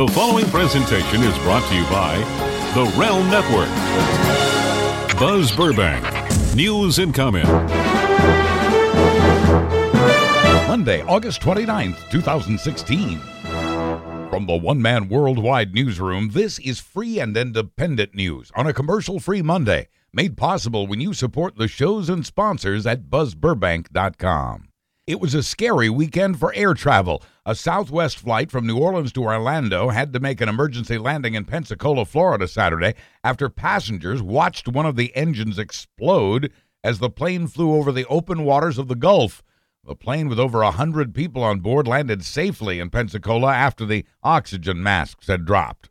The following presentation is brought to you by The Realm Network. Buzz Burbank, news and comment. Monday, August 29th, 2016. From the one man worldwide newsroom, this is free and independent news on a commercial free Monday, made possible when you support the shows and sponsors at buzzburbank.com. It was a scary weekend for air travel. A Southwest flight from New Orleans to Orlando had to make an emergency landing in Pensacola, Florida Saturday after passengers watched one of the engines explode as the plane flew over the open waters of the Gulf. The plane with over a 100 people on board landed safely in Pensacola after the oxygen masks had dropped.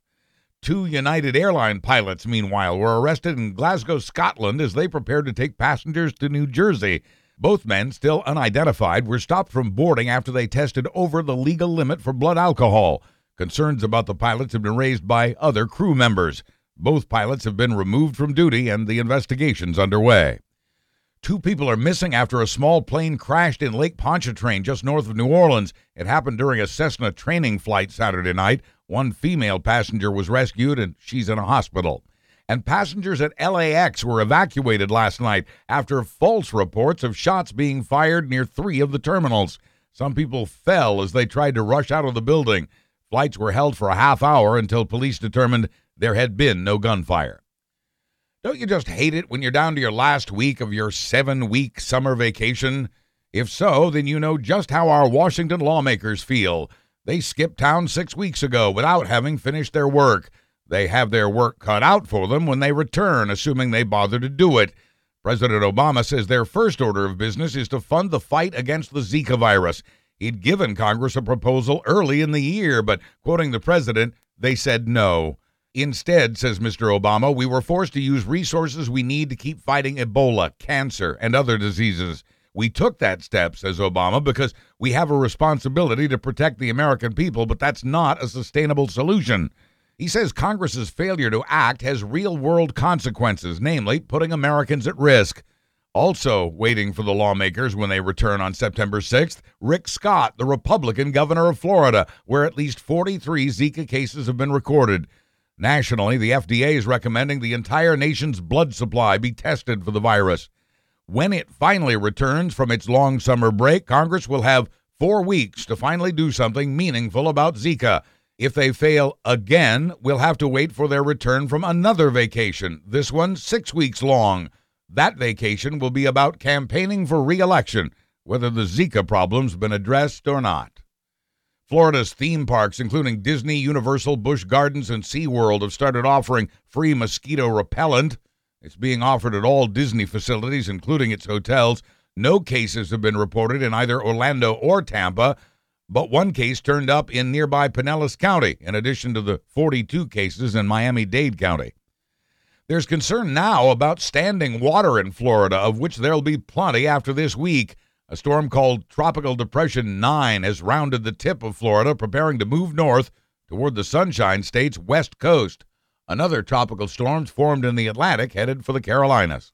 Two United Airline pilots, meanwhile, were arrested in Glasgow, Scotland as they prepared to take passengers to New Jersey. Both men, still unidentified, were stopped from boarding after they tested over the legal limit for blood alcohol. Concerns about the pilots have been raised by other crew members. Both pilots have been removed from duty and the investigation's underway. Two people are missing after a small plane crashed in Lake Pontchartrain just north of New Orleans. It happened during a Cessna training flight Saturday night. One female passenger was rescued and she's in a hospital and passengers at LAX were evacuated last night after false reports of shots being fired near three of the terminals. Some people fell as they tried to rush out of the building. Flights were held for a half hour until police determined there had been no gunfire. Don't you just hate it when you're down to your last week of your seven week summer vacation? If so, then you know just how our Washington lawmakers feel. They skipped town six weeks ago without having finished their work. They have their work cut out for them when they return, assuming they bother to do it. President Obama says their first order of business is to fund the fight against the Zika virus. He'd given Congress a proposal early in the year, but quoting the president, they said no. Instead, says Mr. Obama, we were forced to use resources we need to keep fighting Ebola, cancer, and other diseases. We took that step, says Obama, because we have a responsibility to protect the American people, but that's not a sustainable solution. He says Congress's failure to act has real world consequences, namely putting Americans at risk. Also, waiting for the lawmakers when they return on September 6th, Rick Scott, the Republican governor of Florida, where at least 43 Zika cases have been recorded. Nationally, the FDA is recommending the entire nation's blood supply be tested for the virus. When it finally returns from its long summer break, Congress will have four weeks to finally do something meaningful about Zika. If they fail again, we'll have to wait for their return from another vacation, this one six weeks long. That vacation will be about campaigning for reelection, whether the Zika problem's been addressed or not. Florida's theme parks, including Disney, Universal, Busch Gardens, and SeaWorld, have started offering free mosquito repellent. It's being offered at all Disney facilities, including its hotels. No cases have been reported in either Orlando or Tampa, but one case turned up in nearby Pinellas County, in addition to the 42 cases in Miami Dade County. There's concern now about standing water in Florida, of which there'll be plenty after this week. A storm called Tropical Depression 9 has rounded the tip of Florida, preparing to move north toward the Sunshine State's west coast. Another tropical storm's formed in the Atlantic, headed for the Carolinas.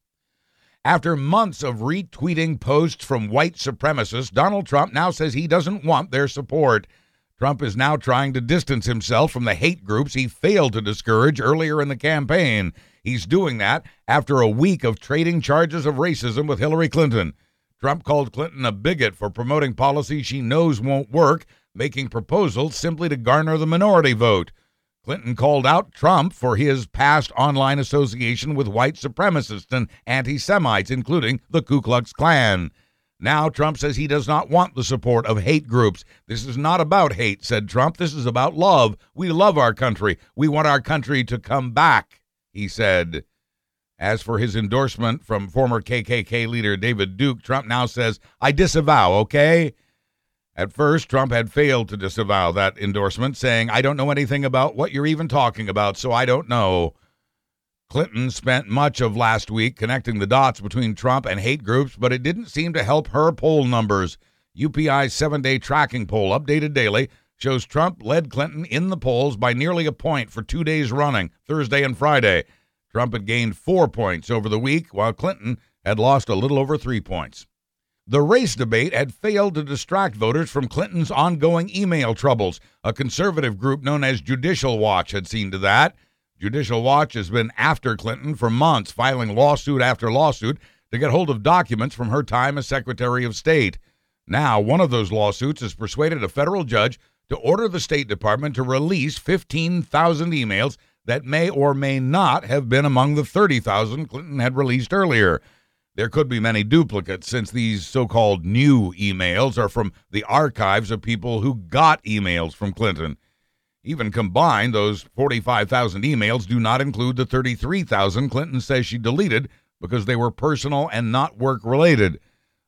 After months of retweeting posts from white supremacists, Donald Trump now says he doesn't want their support. Trump is now trying to distance himself from the hate groups he failed to discourage earlier in the campaign. He's doing that after a week of trading charges of racism with Hillary Clinton. Trump called Clinton a bigot for promoting policies she knows won't work, making proposals simply to garner the minority vote. Clinton called out Trump for his past online association with white supremacists and anti Semites, including the Ku Klux Klan. Now, Trump says he does not want the support of hate groups. This is not about hate, said Trump. This is about love. We love our country. We want our country to come back, he said. As for his endorsement from former KKK leader David Duke, Trump now says, I disavow, okay? At first, Trump had failed to disavow that endorsement, saying, I don't know anything about what you're even talking about, so I don't know. Clinton spent much of last week connecting the dots between Trump and hate groups, but it didn't seem to help her poll numbers. UPI's seven day tracking poll, updated daily, shows Trump led Clinton in the polls by nearly a point for two days running, Thursday and Friday. Trump had gained four points over the week, while Clinton had lost a little over three points. The race debate had failed to distract voters from Clinton's ongoing email troubles. A conservative group known as Judicial Watch had seen to that. Judicial Watch has been after Clinton for months, filing lawsuit after lawsuit to get hold of documents from her time as Secretary of State. Now, one of those lawsuits has persuaded a federal judge to order the State Department to release 15,000 emails that may or may not have been among the 30,000 Clinton had released earlier. There could be many duplicates since these so called new emails are from the archives of people who got emails from Clinton. Even combined, those 45,000 emails do not include the 33,000 Clinton says she deleted because they were personal and not work related.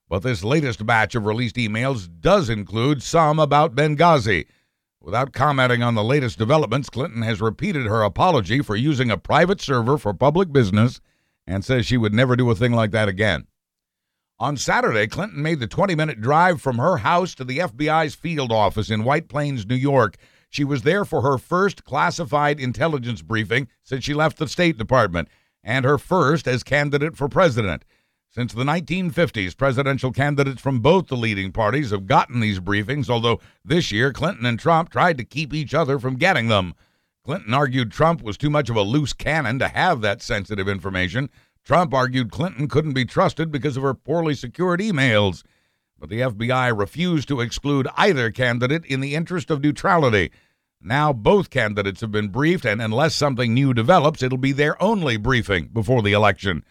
But this latest batch of released emails does include some about Benghazi. Without commenting on the latest developments, Clinton has repeated her apology for using a private server for public business and says she would never do a thing like that again. On Saturday, Clinton made the 20 minute drive from her house to the FBI's field office in White Plains, New York. She was there for her first classified intelligence briefing since she left the State Department, and her first as candidate for president. Since the 1950s, presidential candidates from both the leading parties have gotten these briefings, although this year Clinton and Trump tried to keep each other from getting them. Clinton argued Trump was too much of a loose cannon to have that sensitive information. Trump argued Clinton couldn't be trusted because of her poorly secured emails. But the FBI refused to exclude either candidate in the interest of neutrality. Now both candidates have been briefed, and unless something new develops, it'll be their only briefing before the election.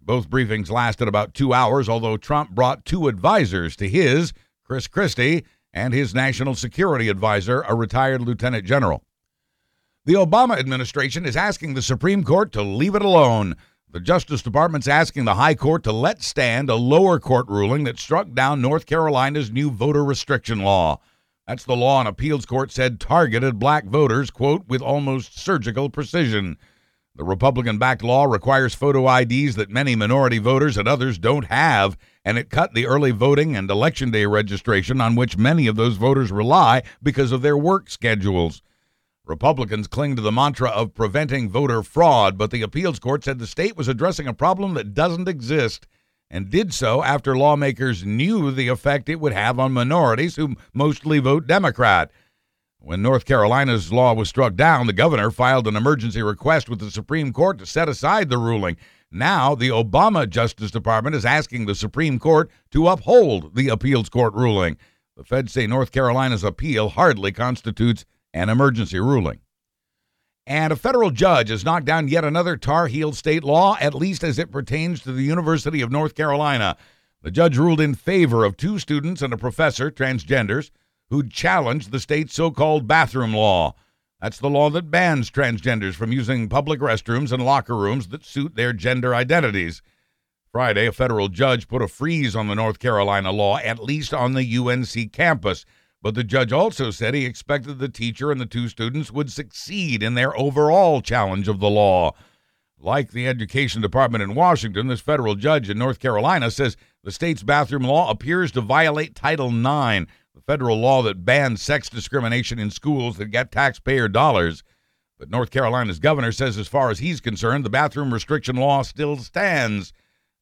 Both briefings lasted about two hours, although Trump brought two advisors to his, Chris Christie, and his national security advisor, a retired lieutenant general. The Obama administration is asking the Supreme Court to leave it alone. The Justice Department's asking the High Court to let stand a lower court ruling that struck down North Carolina's new voter restriction law. That's the law an appeals court said targeted black voters, quote, with almost surgical precision. The Republican backed law requires photo IDs that many minority voters and others don't have, and it cut the early voting and election day registration on which many of those voters rely because of their work schedules. Republicans cling to the mantra of preventing voter fraud, but the appeals court said the state was addressing a problem that doesn't exist and did so after lawmakers knew the effect it would have on minorities who mostly vote Democrat. When North Carolina's law was struck down, the governor filed an emergency request with the Supreme Court to set aside the ruling. Now, the Obama Justice Department is asking the Supreme Court to uphold the appeals court ruling. The feds say North Carolina's appeal hardly constitutes an emergency ruling. And a federal judge has knocked down yet another Tar Heel state law, at least as it pertains to the University of North Carolina. The judge ruled in favor of two students and a professor, transgenders, who challenged the state's so called bathroom law. That's the law that bans transgenders from using public restrooms and locker rooms that suit their gender identities. Friday, a federal judge put a freeze on the North Carolina law, at least on the UNC campus. But the judge also said he expected the teacher and the two students would succeed in their overall challenge of the law. Like the Education Department in Washington, this federal judge in North Carolina says the state's bathroom law appears to violate Title IX, the federal law that bans sex discrimination in schools that get taxpayer dollars. But North Carolina's governor says, as far as he's concerned, the bathroom restriction law still stands.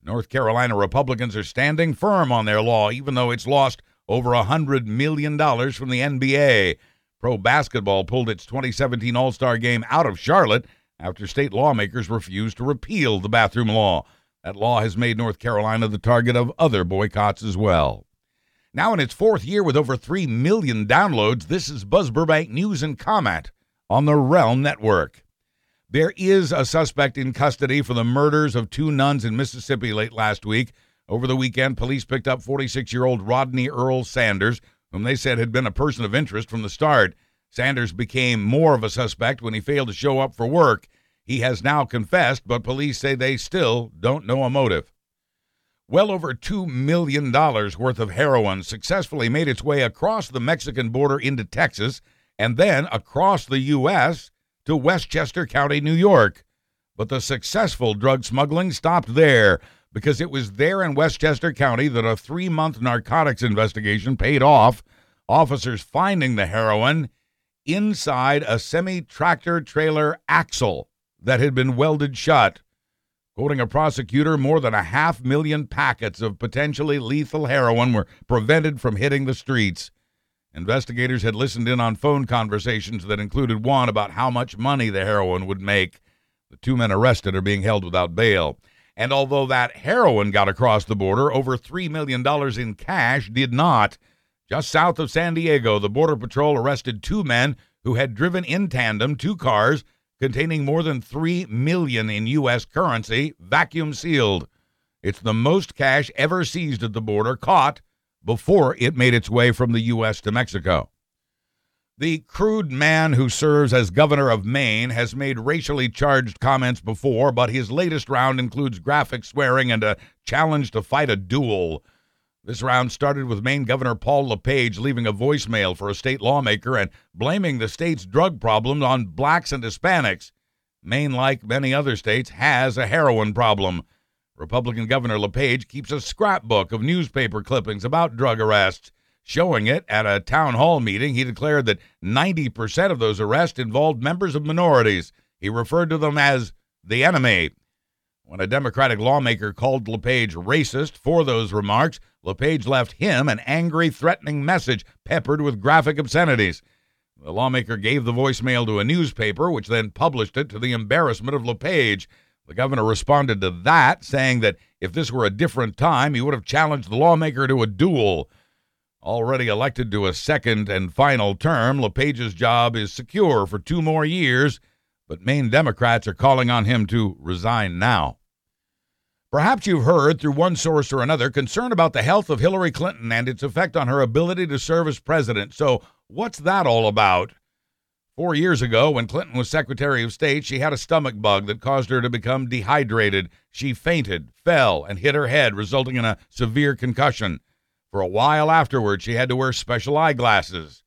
North Carolina Republicans are standing firm on their law, even though it's lost over a $100 million from the NBA. Pro basketball pulled its 2017 All Star game out of Charlotte after state lawmakers refused to repeal the bathroom law. That law has made North Carolina the target of other boycotts as well. Now, in its fourth year with over 3 million downloads, this is Buzz Burbank News and Comment on the Realm Network. There is a suspect in custody for the murders of two nuns in Mississippi late last week. Over the weekend, police picked up 46 year old Rodney Earl Sanders, whom they said had been a person of interest from the start. Sanders became more of a suspect when he failed to show up for work. He has now confessed, but police say they still don't know a motive. Well over $2 million worth of heroin successfully made its way across the Mexican border into Texas and then across the U.S. to Westchester County, New York. But the successful drug smuggling stopped there because it was there in Westchester County that a three month narcotics investigation paid off, officers finding the heroin inside a semi tractor trailer axle that had been welded shut. Quoting a prosecutor, more than a half million packets of potentially lethal heroin were prevented from hitting the streets. Investigators had listened in on phone conversations that included one about how much money the heroin would make. The two men arrested are being held without bail. And although that heroin got across the border, over $3 million in cash did not. Just south of San Diego, the Border Patrol arrested two men who had driven in tandem two cars containing more than 3 million in US currency, vacuum sealed. It's the most cash ever seized at the border caught before it made its way from the US to Mexico. The crude man who serves as governor of Maine has made racially charged comments before, but his latest round includes graphic swearing and a challenge to fight a duel. This round started with Maine Governor Paul LePage leaving a voicemail for a state lawmaker and blaming the state's drug problem on blacks and Hispanics. Maine, like many other states, has a heroin problem. Republican Governor LePage keeps a scrapbook of newspaper clippings about drug arrests. Showing it at a town hall meeting, he declared that 90% of those arrests involved members of minorities. He referred to them as the enemy. When a Democratic lawmaker called LePage racist for those remarks, LePage left him an angry, threatening message peppered with graphic obscenities. The lawmaker gave the voicemail to a newspaper, which then published it to the embarrassment of LePage. The governor responded to that, saying that if this were a different time, he would have challenged the lawmaker to a duel. Already elected to a second and final term, LePage's job is secure for two more years, but Maine Democrats are calling on him to resign now. Perhaps you've heard through one source or another concern about the health of Hillary Clinton and its effect on her ability to serve as president. So, what's that all about? Four years ago, when Clinton was Secretary of State, she had a stomach bug that caused her to become dehydrated. She fainted, fell, and hit her head, resulting in a severe concussion. For a while afterward, she had to wear special eyeglasses.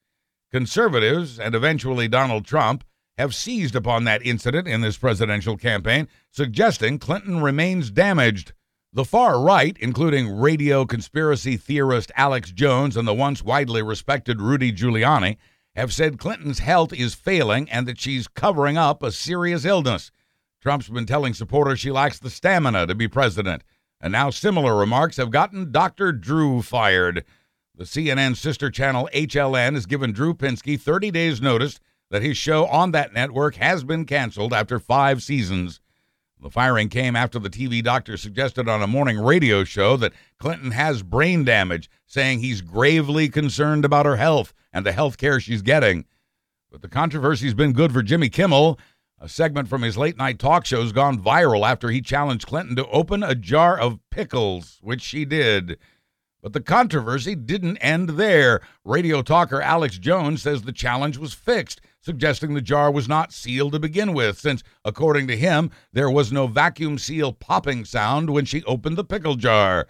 Conservatives, and eventually Donald Trump, have seized upon that incident in this presidential campaign, suggesting Clinton remains damaged. The far right, including radio conspiracy theorist Alex Jones and the once widely respected Rudy Giuliani, have said Clinton's health is failing and that she's covering up a serious illness. Trump's been telling supporters she lacks the stamina to be president. And now similar remarks have gotten Dr. Drew fired. The CNN sister channel HLN has given Drew Pinsky 30 days' notice that his show on that network has been canceled after five seasons. The firing came after the TV doctor suggested on a morning radio show that Clinton has brain damage, saying he's gravely concerned about her health and the health care she's getting. But the controversy's been good for Jimmy Kimmel. A segment from his late night talk show's gone viral after he challenged Clinton to open a jar of pickles, which she did. But the controversy didn't end there. Radio talker Alex Jones says the challenge was fixed suggesting the jar was not sealed to begin with, since, according to him, there was no vacuum seal popping sound when she opened the pickle jar.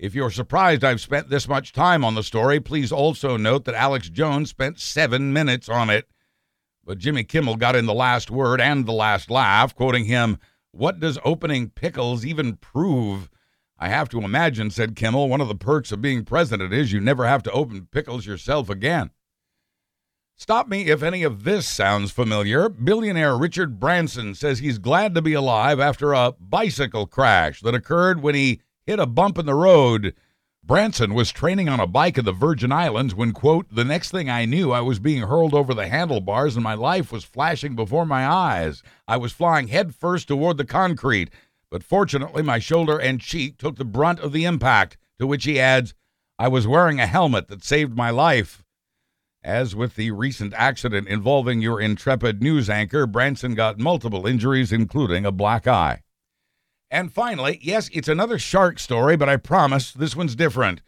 If you're surprised I've spent this much time on the story, please also note that Alex Jones spent seven minutes on it. But Jimmy Kimmel got in the last word and the last laugh, quoting him, What does opening pickles even prove? I have to imagine, said Kimmel, one of the perks of being president is you never have to open pickles yourself again. Stop me if any of this sounds familiar. Billionaire Richard Branson says he's glad to be alive after a bicycle crash that occurred when he hit a bump in the road. Branson was training on a bike in the Virgin Islands when, quote, the next thing I knew, I was being hurled over the handlebars and my life was flashing before my eyes. I was flying headfirst toward the concrete, but fortunately my shoulder and cheek took the brunt of the impact. To which he adds, I was wearing a helmet that saved my life. As with the recent accident involving your intrepid news anchor, Branson got multiple injuries, including a black eye. And finally, yes, it's another shark story, but I promise this one's different.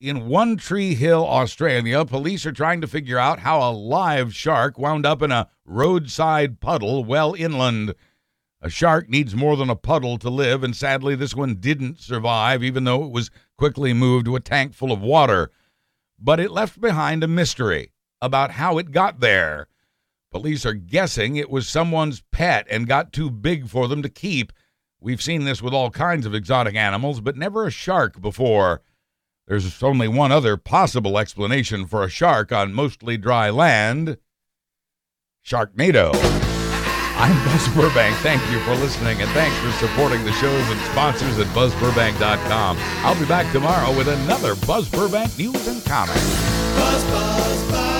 In One Tree Hill, Australia, police are trying to figure out how a live shark wound up in a roadside puddle well inland. A shark needs more than a puddle to live, and sadly, this one didn't survive, even though it was quickly moved to a tank full of water. But it left behind a mystery about how it got there. Police are guessing it was someone's pet and got too big for them to keep. We've seen this with all kinds of exotic animals, but never a shark before. There's only one other possible explanation for a shark on mostly dry land Sharknado. I'm Buzz Burbank. Thank you for listening, and thanks for supporting the shows and sponsors at BuzzBurbank.com. I'll be back tomorrow with another Buzz Burbank news and comments. Buzz, buzz, buzz.